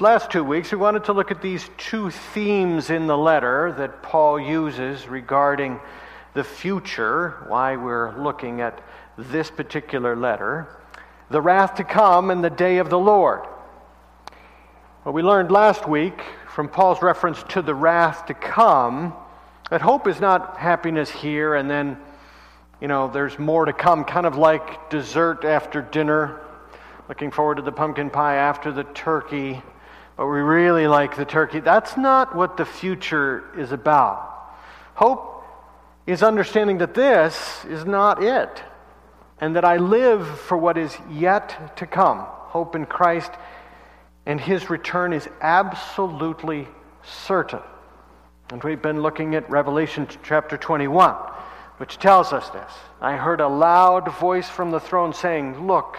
Last two weeks, we wanted to look at these two themes in the letter that Paul uses regarding the future, why we're looking at this particular letter. The wrath to come and the day of the Lord. Well, we learned last week from Paul's reference to the wrath to come that hope is not happiness here and then, you know, there's more to come, kind of like dessert after dinner, looking forward to the pumpkin pie after the turkey, but we really like the turkey. That's not what the future is about. Hope is understanding that this is not it, and that I live for what is yet to come. Hope in Christ and his return is absolutely certain. And we've been looking at Revelation chapter 21, which tells us this. I heard a loud voice from the throne saying, Look,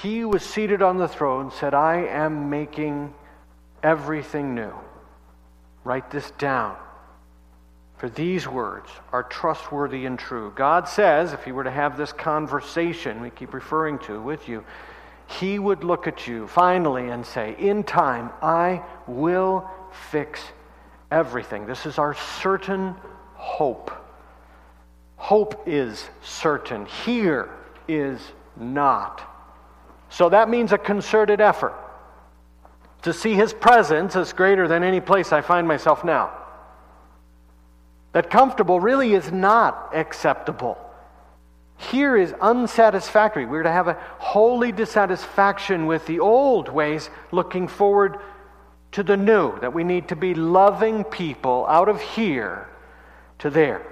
He was seated on the throne, said, I am making everything new. Write this down. For these words are trustworthy and true. God says, if He were to have this conversation we keep referring to with you, He would look at you finally and say, In time, I will fix everything. This is our certain hope. Hope is certain. Here is not. So that means a concerted effort. To see his presence is greater than any place I find myself now. That comfortable really is not acceptable. Here is unsatisfactory. We're to have a holy dissatisfaction with the old ways, looking forward to the new, that we need to be loving people out of here to there.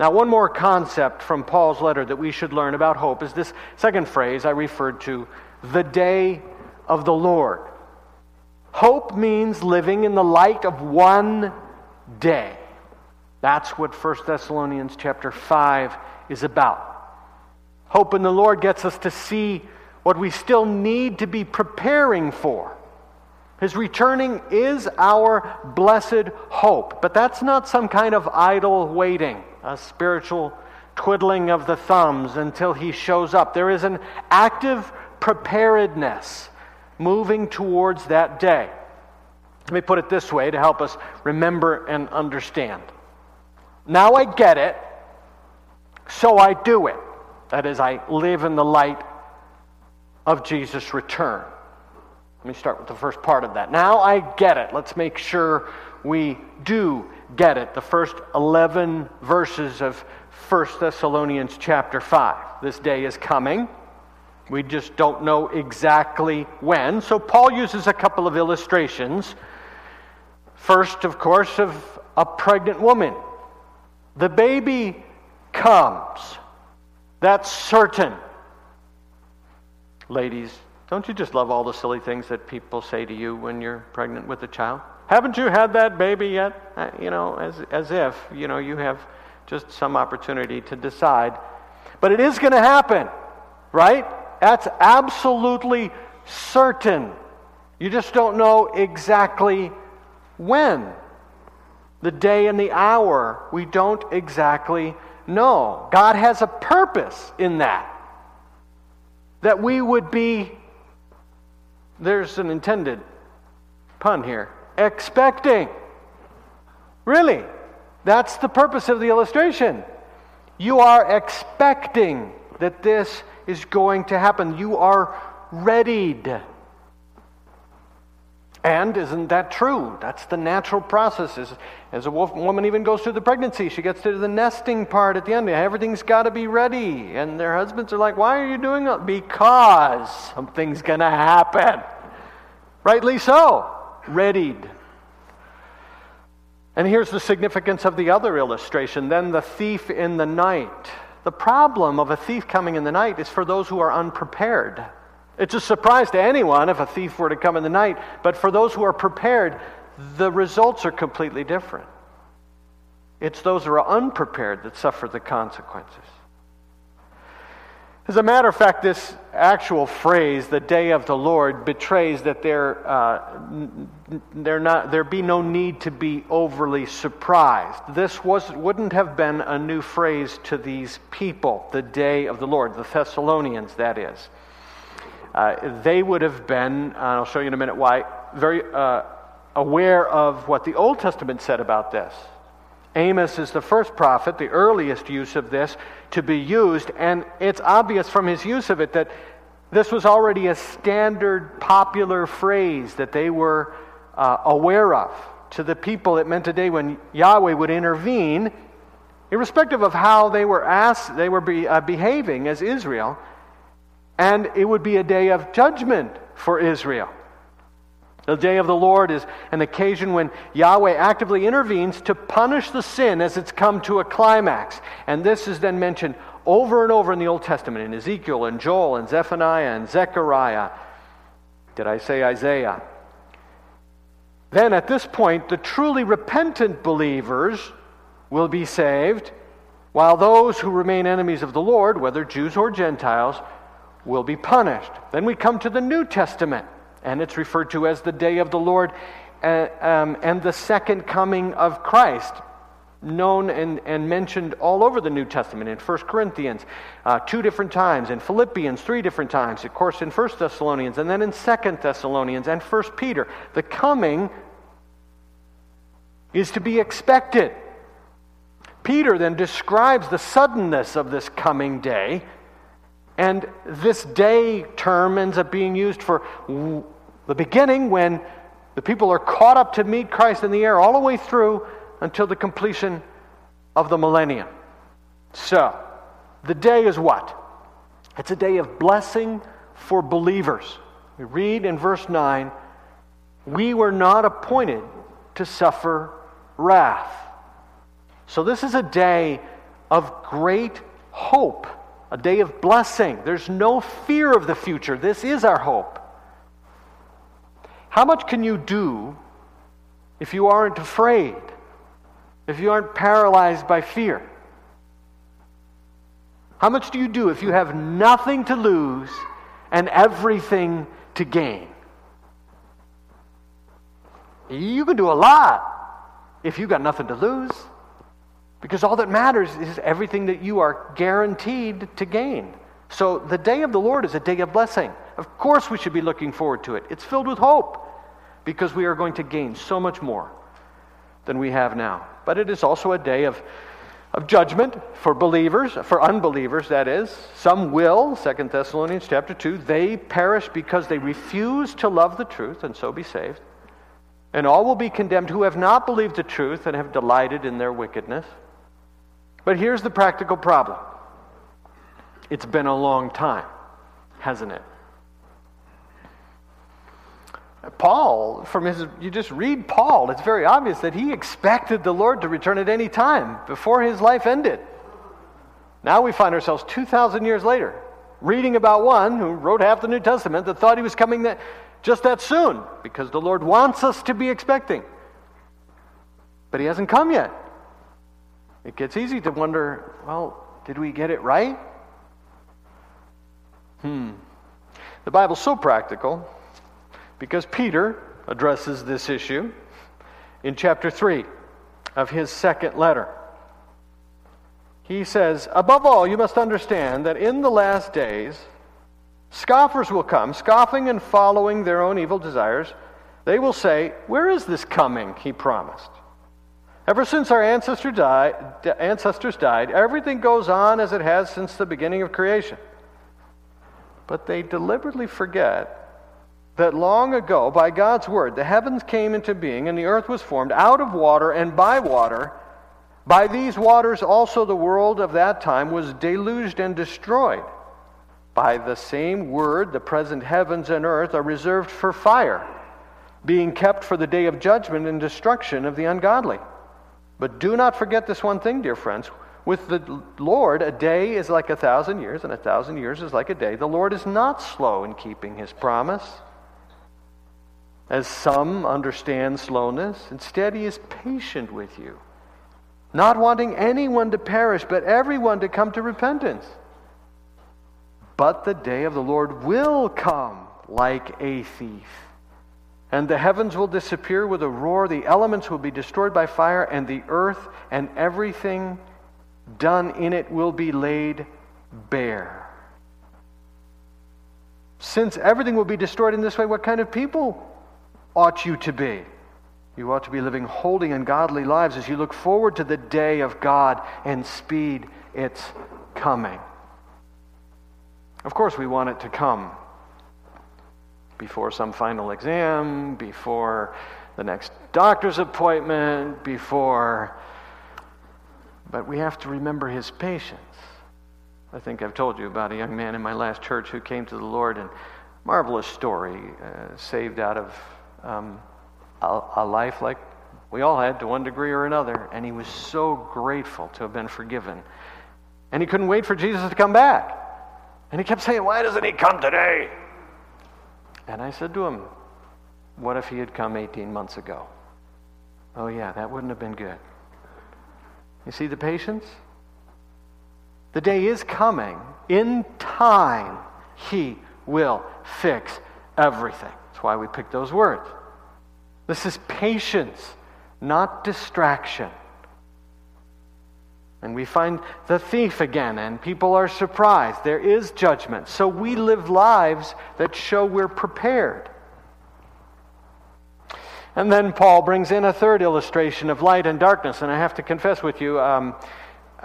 Now, one more concept from Paul's letter that we should learn about hope is this second phrase I referred to the day of the Lord. Hope means living in the light of one day. That's what 1 Thessalonians chapter 5 is about. Hope in the Lord gets us to see what we still need to be preparing for. His returning is our blessed hope. But that's not some kind of idle waiting, a spiritual twiddling of the thumbs until he shows up. There is an active preparedness moving towards that day. Let me put it this way to help us remember and understand. Now I get it, so I do it. That is, I live in the light of Jesus' return. Let me start with the first part of that. Now I get it. Let's make sure we do get it. The first 11 verses of 1 Thessalonians chapter 5. This day is coming. We just don't know exactly when. So Paul uses a couple of illustrations. First, of course, of a pregnant woman. The baby comes. That's certain. Ladies, don't you just love all the silly things that people say to you when you're pregnant with a child? Haven't you had that baby yet? Uh, you know, as, as if, you know, you have just some opportunity to decide. But it is going to happen, right? That's absolutely certain. You just don't know exactly when. The day and the hour, we don't exactly know. God has a purpose in that. That we would be there's an intended pun here. Expecting. Really? That's the purpose of the illustration. You are expecting that this is going to happen. You are readied. And isn't that true? That's the natural process. As, as a wolf, woman even goes through the pregnancy, she gets to the nesting part at the end. Everything's got to be ready. And their husbands are like, Why are you doing that? Because something's going to happen. Rightly so. Readied. And here's the significance of the other illustration then the thief in the night. The problem of a thief coming in the night is for those who are unprepared. It's a surprise to anyone if a thief were to come in the night, but for those who are prepared, the results are completely different. It's those who are unprepared that suffer the consequences. As a matter of fact, this actual phrase, the day of the Lord, betrays that there, uh, there, not, there be no need to be overly surprised. This was, wouldn't have been a new phrase to these people, the day of the Lord, the Thessalonians, that is. Uh, they would have been, I'll show you in a minute why, very uh, aware of what the Old Testament said about this. Amos is the first prophet, the earliest use of this to be used, and it's obvious from his use of it that this was already a standard popular phrase that they were uh, aware of. To the people, it meant a day when Yahweh would intervene, irrespective of how they were asked, they were be, uh, behaving as Israel, and it would be a day of judgment for Israel. The day of the Lord is an occasion when Yahweh actively intervenes to punish the sin as it's come to a climax. And this is then mentioned over and over in the Old Testament in Ezekiel and Joel and Zephaniah and Zechariah. Did I say Isaiah? Then at this point, the truly repentant believers will be saved, while those who remain enemies of the Lord, whether Jews or Gentiles, will be punished. Then we come to the New Testament and it's referred to as the day of the Lord uh, um, and the second coming of Christ, known and, and mentioned all over the New Testament in 1 Corinthians uh, two different times, in Philippians three different times, of course in 1 Thessalonians, and then in 2 Thessalonians and 1 Peter. The coming is to be expected. Peter then describes the suddenness of this coming day. And this day term ends up being used for the beginning, when the people are caught up to meet Christ in the air, all the way through until the completion of the millennium. So, the day is what? It's a day of blessing for believers. We read in verse 9, We were not appointed to suffer wrath. So, this is a day of great hope, a day of blessing. There's no fear of the future. This is our hope. How much can you do if you aren't afraid? If you aren't paralyzed by fear? How much do you do if you have nothing to lose and everything to gain? You can do a lot if you've got nothing to lose. Because all that matters is everything that you are guaranteed to gain. So the day of the Lord is a day of blessing. Of course, we should be looking forward to it. It's filled with hope because we are going to gain so much more than we have now. But it is also a day of, of judgment for believers, for unbelievers, that is. Some will, 2 Thessalonians chapter 2, they perish because they refuse to love the truth and so be saved. And all will be condemned who have not believed the truth and have delighted in their wickedness. But here's the practical problem it's been a long time, hasn't it? Paul, from his, you just read Paul, it's very obvious that he expected the Lord to return at any time before his life ended. Now we find ourselves 2,000 years later reading about one who wrote half the New Testament that thought he was coming that, just that soon because the Lord wants us to be expecting. But he hasn't come yet. It gets easy to wonder well, did we get it right? Hmm. The Bible's so practical because Peter addresses this issue in chapter 3 of his second letter. He says, Above all, you must understand that in the last days, scoffers will come, scoffing and following their own evil desires. They will say, Where is this coming he promised? Ever since our ancestor ancestors died, everything goes on as it has since the beginning of creation. But they deliberately forget that long ago, by God's word, the heavens came into being and the earth was formed out of water and by water. By these waters also the world of that time was deluged and destroyed. By the same word, the present heavens and earth are reserved for fire, being kept for the day of judgment and destruction of the ungodly. But do not forget this one thing, dear friends. With the Lord, a day is like a thousand years, and a thousand years is like a day. The Lord is not slow in keeping his promise as some understand slowness. Instead, he is patient with you, not wanting anyone to perish, but everyone to come to repentance. But the day of the Lord will come like a thief. And the heavens will disappear with a roar, the elements will be destroyed by fire, and the earth and everything done in it will be laid bare. Since everything will be destroyed in this way, what kind of people ought you to be? You ought to be living holy and godly lives as you look forward to the day of God and speed its coming. Of course, we want it to come before some final exam, before the next doctor's appointment, before. But we have to remember his patience. I think I've told you about a young man in my last church who came to the Lord and marvelous story, uh, saved out of um, a, a life like we all had to one degree or another, and he was so grateful to have been forgiven. And he couldn't wait for Jesus to come back. And he kept saying, Why doesn't he come today? And I said to him, What if he had come 18 months ago? Oh, yeah, that wouldn't have been good. You see the patience? The day is coming. In time, he will fix everything. That's why we picked those words. This is patience, not distraction. And we find the thief again, and people are surprised. There is judgment. So we live lives that show we're prepared. And then Paul brings in a third illustration of light and darkness. And I have to confess with you, um,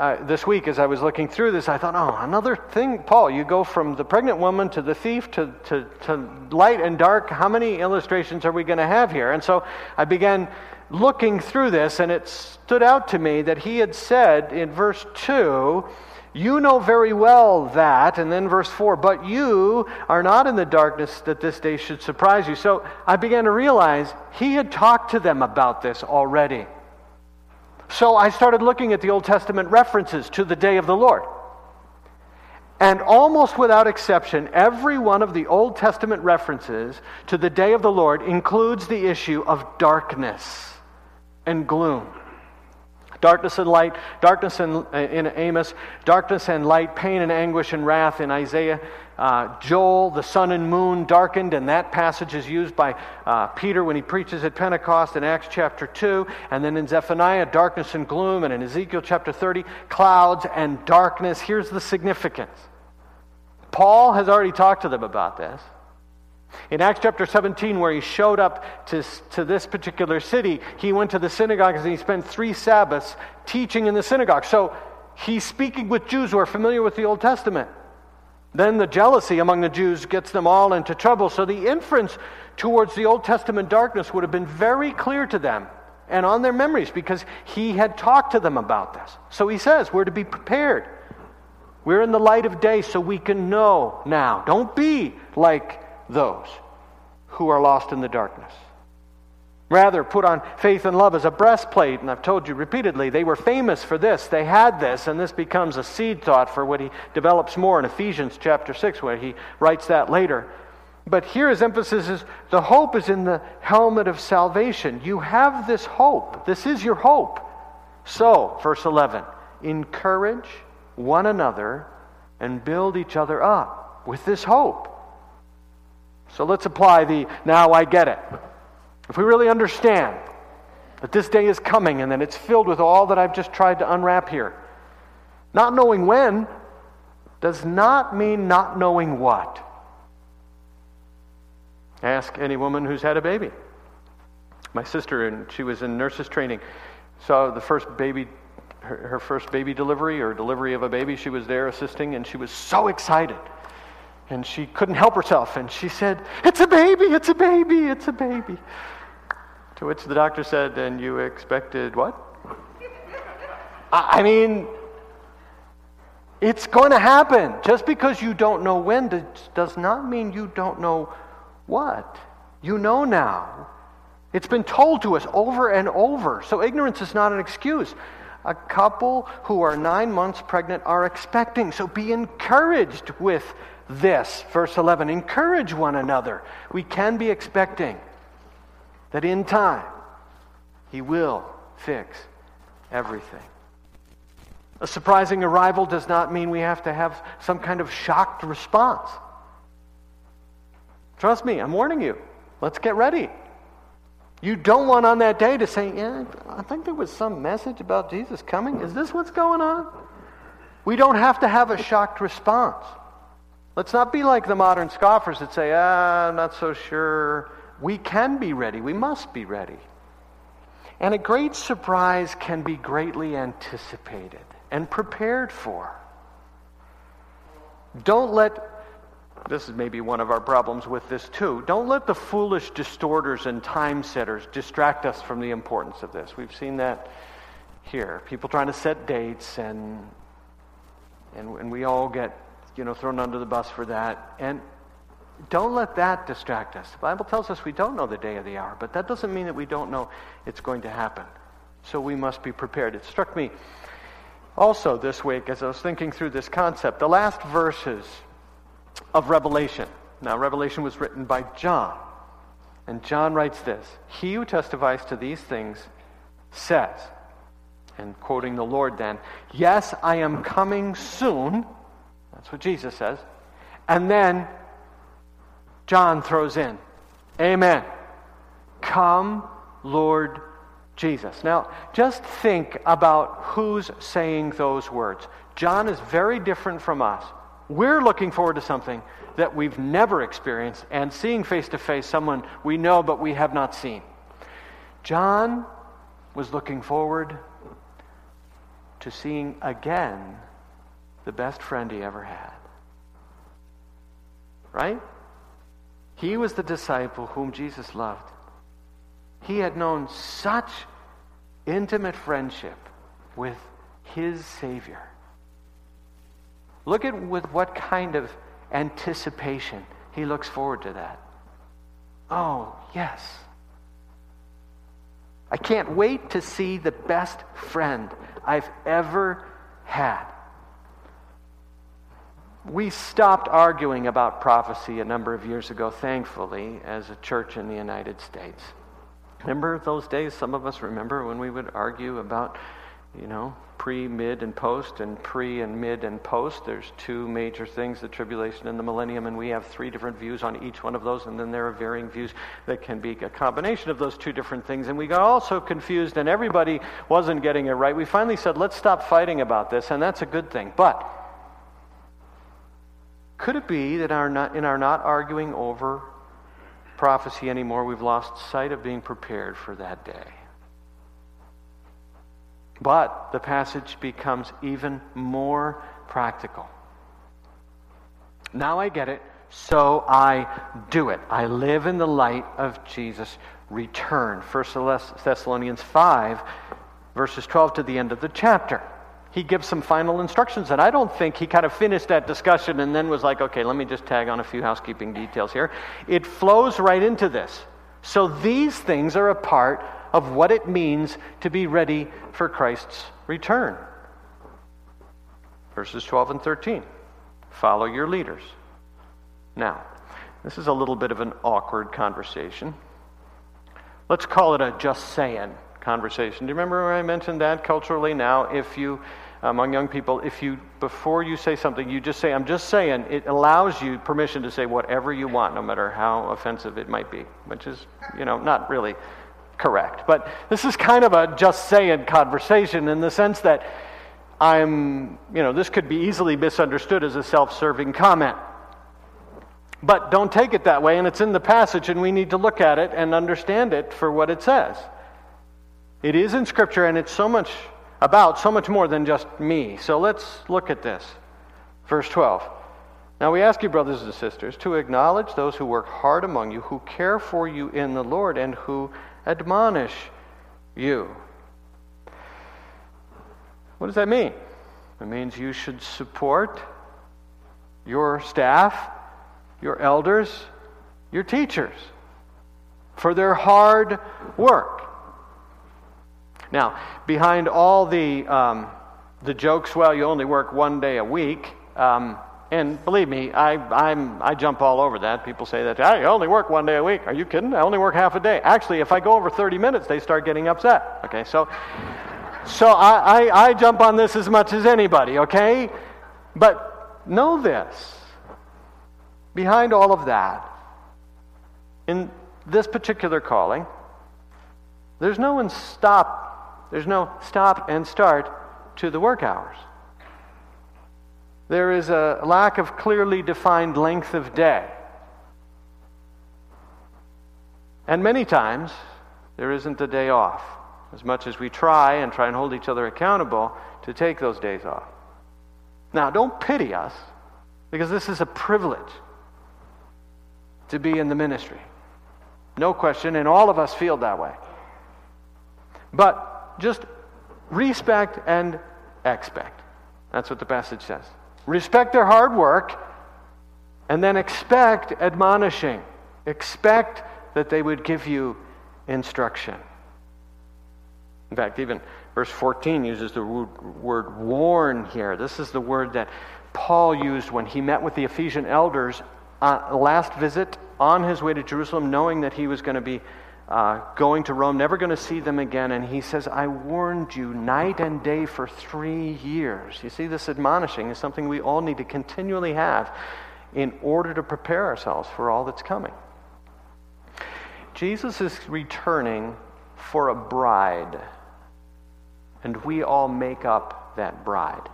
this week as I was looking through this, I thought, oh, another thing, Paul, you go from the pregnant woman to the thief to, to, to light and dark. How many illustrations are we going to have here? And so I began looking through this, and it stood out to me that he had said in verse 2, You know very well that, and then verse 4, but you are not in the darkness that this day should surprise you. So I began to realize he had talked to them about this already. So I started looking at the Old Testament references to the day of the Lord. And almost without exception, every one of the Old Testament references to the day of the Lord includes the issue of darkness and gloom. Darkness and light, darkness in, in Amos, darkness and light, pain and anguish and wrath in Isaiah. Uh, Joel, the sun and moon darkened, and that passage is used by uh, Peter when he preaches at Pentecost in Acts chapter 2. And then in Zephaniah, darkness and gloom. And in Ezekiel chapter 30, clouds and darkness. Here's the significance Paul has already talked to them about this. In Acts chapter 17, where he showed up to, to this particular city, he went to the synagogue and he spent three Sabbaths teaching in the synagogue. So he's speaking with Jews who are familiar with the Old Testament. Then the jealousy among the Jews gets them all into trouble. So the inference towards the Old Testament darkness would have been very clear to them and on their memories because he had talked to them about this. So he says, We're to be prepared. We're in the light of day so we can know now. Don't be like those who are lost in the darkness. Rather, put on faith and love as a breastplate. And I've told you repeatedly, they were famous for this. They had this, and this becomes a seed thought for what he develops more in Ephesians chapter 6, where he writes that later. But here his emphasis is the hope is in the helmet of salvation. You have this hope. This is your hope. So, verse 11, encourage one another and build each other up with this hope. So let's apply the now I get it. If we really understand that this day is coming and that it's filled with all that I've just tried to unwrap here, not knowing when does not mean not knowing what. Ask any woman who's had a baby. My sister, and she was in nurses training, saw the first baby, her, her first baby delivery or delivery of a baby. She was there assisting, and she was so excited and she couldn't help herself. And she said, It's a baby, it's a baby, it's a baby. To which the doctor said, And you expected what? I mean, it's going to happen. Just because you don't know when does not mean you don't know what. You know now. It's been told to us over and over. So ignorance is not an excuse. A couple who are nine months pregnant are expecting. So be encouraged with this. Verse 11 encourage one another. We can be expecting. that in time he will fix everything. A surprising arrival does not mean we have to have some kind of shocked response. Trust me, I'm warning you. Let's get ready. You don't want on that day to say, Yeah, I think there was some message about Jesus coming. Is this what's going on? We don't have to have a shocked response. Let's not be like the modern scoffers that say, Ah, I'm not so sure. We can be ready. We must be ready. And a great surprise can be greatly anticipated and prepared for. Don't let, this is maybe one of our problems with this too, don't let the foolish distorters and time setters distract us from the importance of this. We've seen that here. People trying to set dates, and, and, and we all get you know, thrown under the bus for that. And don't let that distract us. The Bible tells us we don't know the day or the hour, but that doesn't mean that we don't know it's going to happen. So we must be prepared. It struck me also this week as I was thinking through this concept, the last verses of Revelation. Now, Revelation was written by John. And John writes this He who testifies to these things says, and quoting the Lord then, Yes, I am coming soon. That's what Jesus says. And then John throws in, Amen. Come, Lord Jesus. Now, just think about who's saying those words. John is very different from us. We're looking forward to something that we've never experienced and seeing face to face someone we know but we have not seen. John was looking forward to seeing again the best friend he ever had. Right? He was the disciple whom Jesus loved. He had known such intimate friendship with his Savior. Look at with what kind of anticipation he looks forward to that. Oh, yes. I can't wait to see the best friend I've ever had. We stopped arguing about prophecy a number of years ago, thankfully, as a church in the United States. Remember those days? Some of us remember when we would argue about, you know, pre, mid, and post, and pre and mid and post. There's two major things the tribulation and the millennium, and we have three different views on each one of those, and then there are varying views that can be a combination of those two different things. And we got all so confused, and everybody wasn't getting it right. We finally said, let's stop fighting about this, and that's a good thing. But could it be that our not, in our not arguing over prophecy anymore, we've lost sight of being prepared for that day? But the passage becomes even more practical. Now I get it, so I do it. I live in the light of Jesus' return. 1 Thessalonians 5, verses 12 to the end of the chapter he gives some final instructions. And I don't think he kind of finished that discussion and then was like, okay, let me just tag on a few housekeeping details here. It flows right into this. So these things are a part of what it means to be ready for Christ's return. Verses 12 and 13. Follow your leaders. Now, this is a little bit of an awkward conversation. Let's call it a just saying conversation. Do you remember when I mentioned that culturally? Now, if you, among young people, if you, before you say something, you just say, I'm just saying, it allows you permission to say whatever you want, no matter how offensive it might be, which is, you know, not really correct. But this is kind of a just saying conversation in the sense that I'm, you know, this could be easily misunderstood as a self serving comment. But don't take it that way, and it's in the passage, and we need to look at it and understand it for what it says. It is in Scripture, and it's so much about so much more than just me. So let's look at this. Verse 12. Now we ask you, brothers and sisters, to acknowledge those who work hard among you, who care for you in the Lord, and who admonish you. What does that mean? It means you should support your staff, your elders, your teachers for their hard work. Now, behind all the, um, the jokes, well, you only work one day a week, um, And believe me, I, I'm, I jump all over that. People say that, I only work one day a week. Are you kidding? I only work half a day. Actually, if I go over 30 minutes, they start getting upset. Okay, so, so I, I, I jump on this as much as anybody, okay? But know this behind all of that, in this particular calling, there's no stop, there's no stop and start to the work hours. There is a lack of clearly defined length of day. And many times, there isn't a day off, as much as we try and try and hold each other accountable to take those days off. Now, don't pity us, because this is a privilege to be in the ministry. No question, and all of us feel that way. But just respect and expect. That's what the passage says. Respect their hard work, and then expect admonishing. Expect that they would give you instruction. In fact, even verse 14 uses the word warn here. This is the word that Paul used when he met with the Ephesian elders uh, last visit on his way to Jerusalem, knowing that he was going to be uh, going to Rome, never going to see them again. And he says, I warned you night and day for three years. You see, this admonishing is something we all need to continually have in order to prepare ourselves for all that's coming. Jesus is returning for a bride, and we all make up that bride.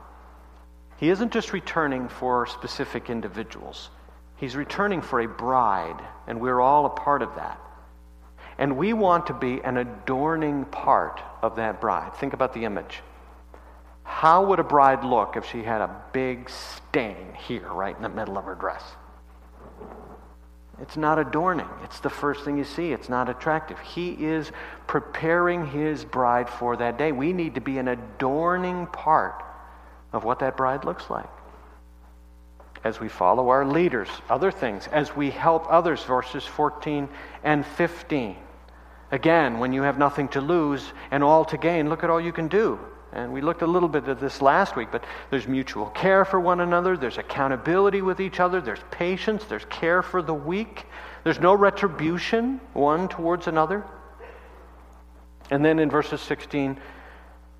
He isn't just returning for specific individuals, He's returning for a bride, and we're all a part of that. And we want to be an adorning part of that bride. Think about the image. How would a bride look if she had a big stain here, right in the middle of her dress? It's not adorning. It's the first thing you see. It's not attractive. He is preparing his bride for that day. We need to be an adorning part of what that bride looks like. As we follow our leaders, other things, as we help others, verses 14 and 15. Again, when you have nothing to lose and all to gain, look at all you can do. And we looked a little bit at this last week, but there's mutual care for one another, there's accountability with each other, there's patience, there's care for the weak, there's no retribution one towards another. And then in verses 16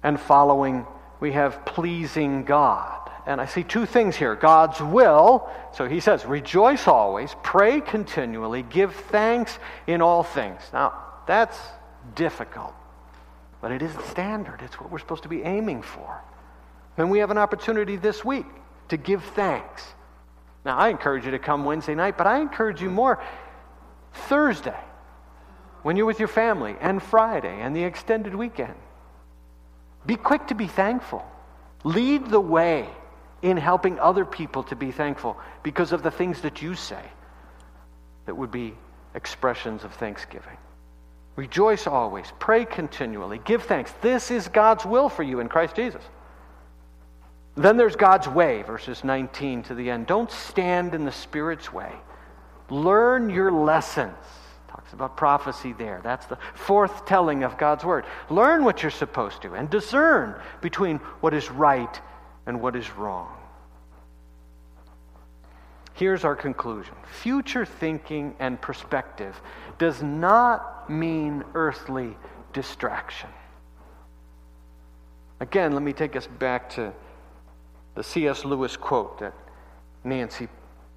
and following, we have pleasing God. And I see two things here God's will. So he says, rejoice always, pray continually, give thanks in all things. Now, that's difficult. But it is the standard. It's what we're supposed to be aiming for. And we have an opportunity this week to give thanks. Now, I encourage you to come Wednesday night, but I encourage you more Thursday when you're with your family, and Friday, and the extended weekend. Be quick to be thankful. Lead the way in helping other people to be thankful because of the things that you say that would be expressions of thanksgiving. Rejoice always. Pray continually. Give thanks. This is God's will for you in Christ Jesus. Then there's God's way, verses 19 to the end. Don't stand in the Spirit's way. Learn your lessons. Talks about prophecy there. That's the forth telling of God's word. Learn what you're supposed to and discern between what is right and what is wrong. Here's our conclusion future thinking and perspective does not mean earthly distraction. Again, let me take us back to the C.S. Lewis quote that Nancy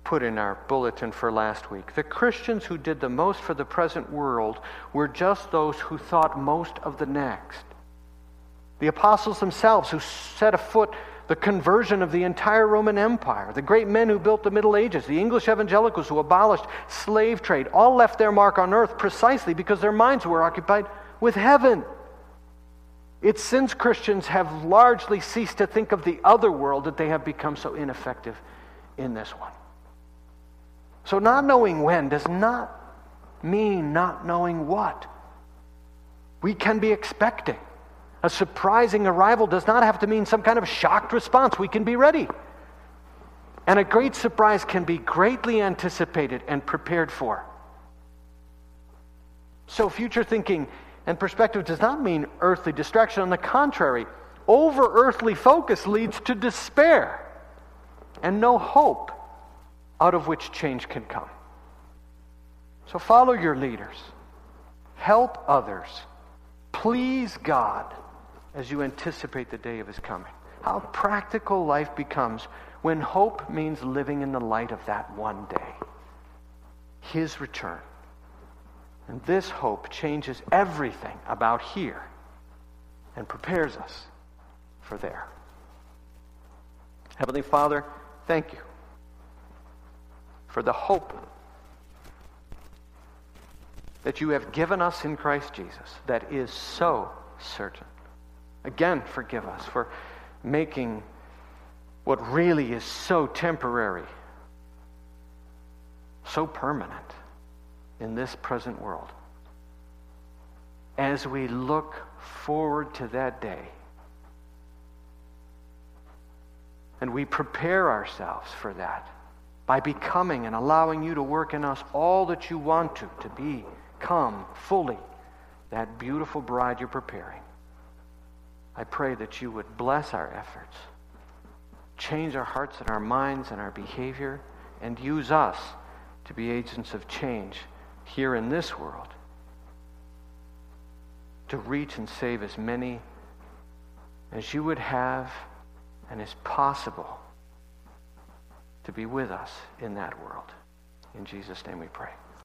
put in our bulletin for last week. The Christians who did the most for the present world were just those who thought most of the next. The apostles themselves, who set afoot the conversion of the entire Roman Empire, the great men who built the Middle Ages, the English evangelicals who abolished slave trade, all left their mark on earth precisely because their minds were occupied with heaven. It's since Christians have largely ceased to think of the other world that they have become so ineffective in this one. So, not knowing when does not mean not knowing what. We can be expecting. A surprising arrival does not have to mean some kind of shocked response. We can be ready. And a great surprise can be greatly anticipated and prepared for. So, future thinking and perspective does not mean earthly distraction. On the contrary, over earthly focus leads to despair. and no hope out of which change can come. So follow your leaders, help others, please God as you anticipate the day of his coming. How practical life becomes when hope means living in the light of that one day, his return. And this hope changes everything about here and prepares us for there. Heavenly Father, thank you for the hope that you have given us in Christ Jesus that is so certain. Again, forgive us for making what really is so temporary so permanent in this present world. As we look forward to that day and we prepare ourselves for that by becoming and allowing you to work in us all that you want to, to become fully that beautiful bride you're preparing. I pray that you would bless our efforts, change our hearts and our minds and our behavior, and use us to be agents of change here in this world to reach and save as many as you would have and is possible to be with us in that world. In Jesus' name we pray.